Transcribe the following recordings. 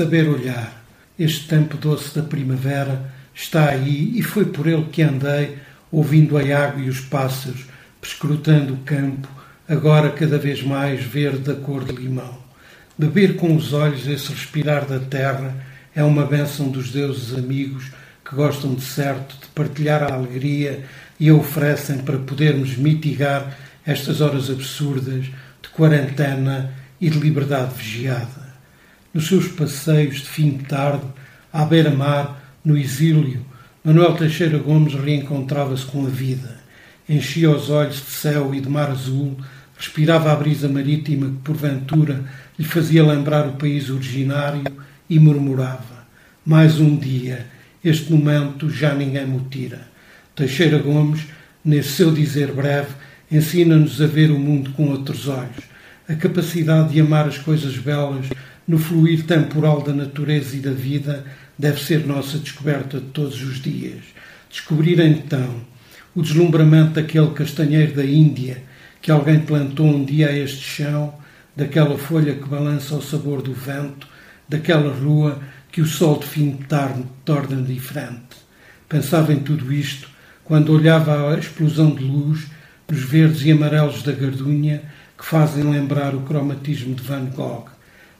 saber olhar. Este tempo doce da primavera está aí e foi por ele que andei, ouvindo a água e os pássaros, prescrutando o campo, agora cada vez mais verde da cor de limão. Beber com os olhos esse respirar da terra é uma bênção dos deuses amigos que gostam de certo de partilhar a alegria e a oferecem para podermos mitigar estas horas absurdas de quarentena e de liberdade vigiada. Nos seus passeios de fim de tarde, à beira-mar, no exílio, Manuel Teixeira Gomes reencontrava-se com a vida. Enchia os olhos de céu e de mar azul, respirava a brisa marítima que, porventura, lhe fazia lembrar o país originário e murmurava: Mais um dia, este momento já ninguém me tira. Teixeira Gomes, nesse seu dizer breve, ensina-nos a ver o mundo com outros olhos, a capacidade de amar as coisas belas no fluir temporal da natureza e da vida deve ser nossa descoberta de todos os dias. Descobrir então o deslumbramento daquele castanheiro da Índia que alguém plantou um dia a este chão, daquela folha que balança ao sabor do vento, daquela rua que o sol de fim de tarde torna diferente. Pensava em tudo isto quando olhava a explosão de luz nos verdes e amarelos da gardunha que fazem lembrar o cromatismo de Van Gogh.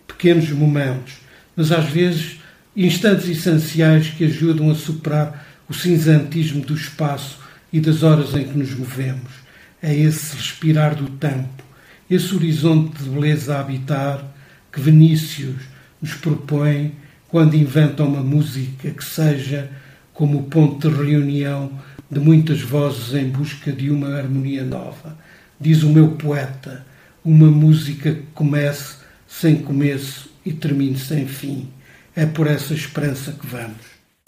Pequenos momentos, mas às vezes instantes essenciais que ajudam a superar o cinzentismo do espaço e das horas em que nos movemos. É esse respirar do tempo, esse horizonte de beleza a habitar que Vinícius nos propõe quando inventa uma música que seja como o ponto de reunião de muitas vozes em busca de uma harmonia nova. Diz o meu poeta, uma música que comece sem começo e termine sem fim. É por essa esperança que vamos.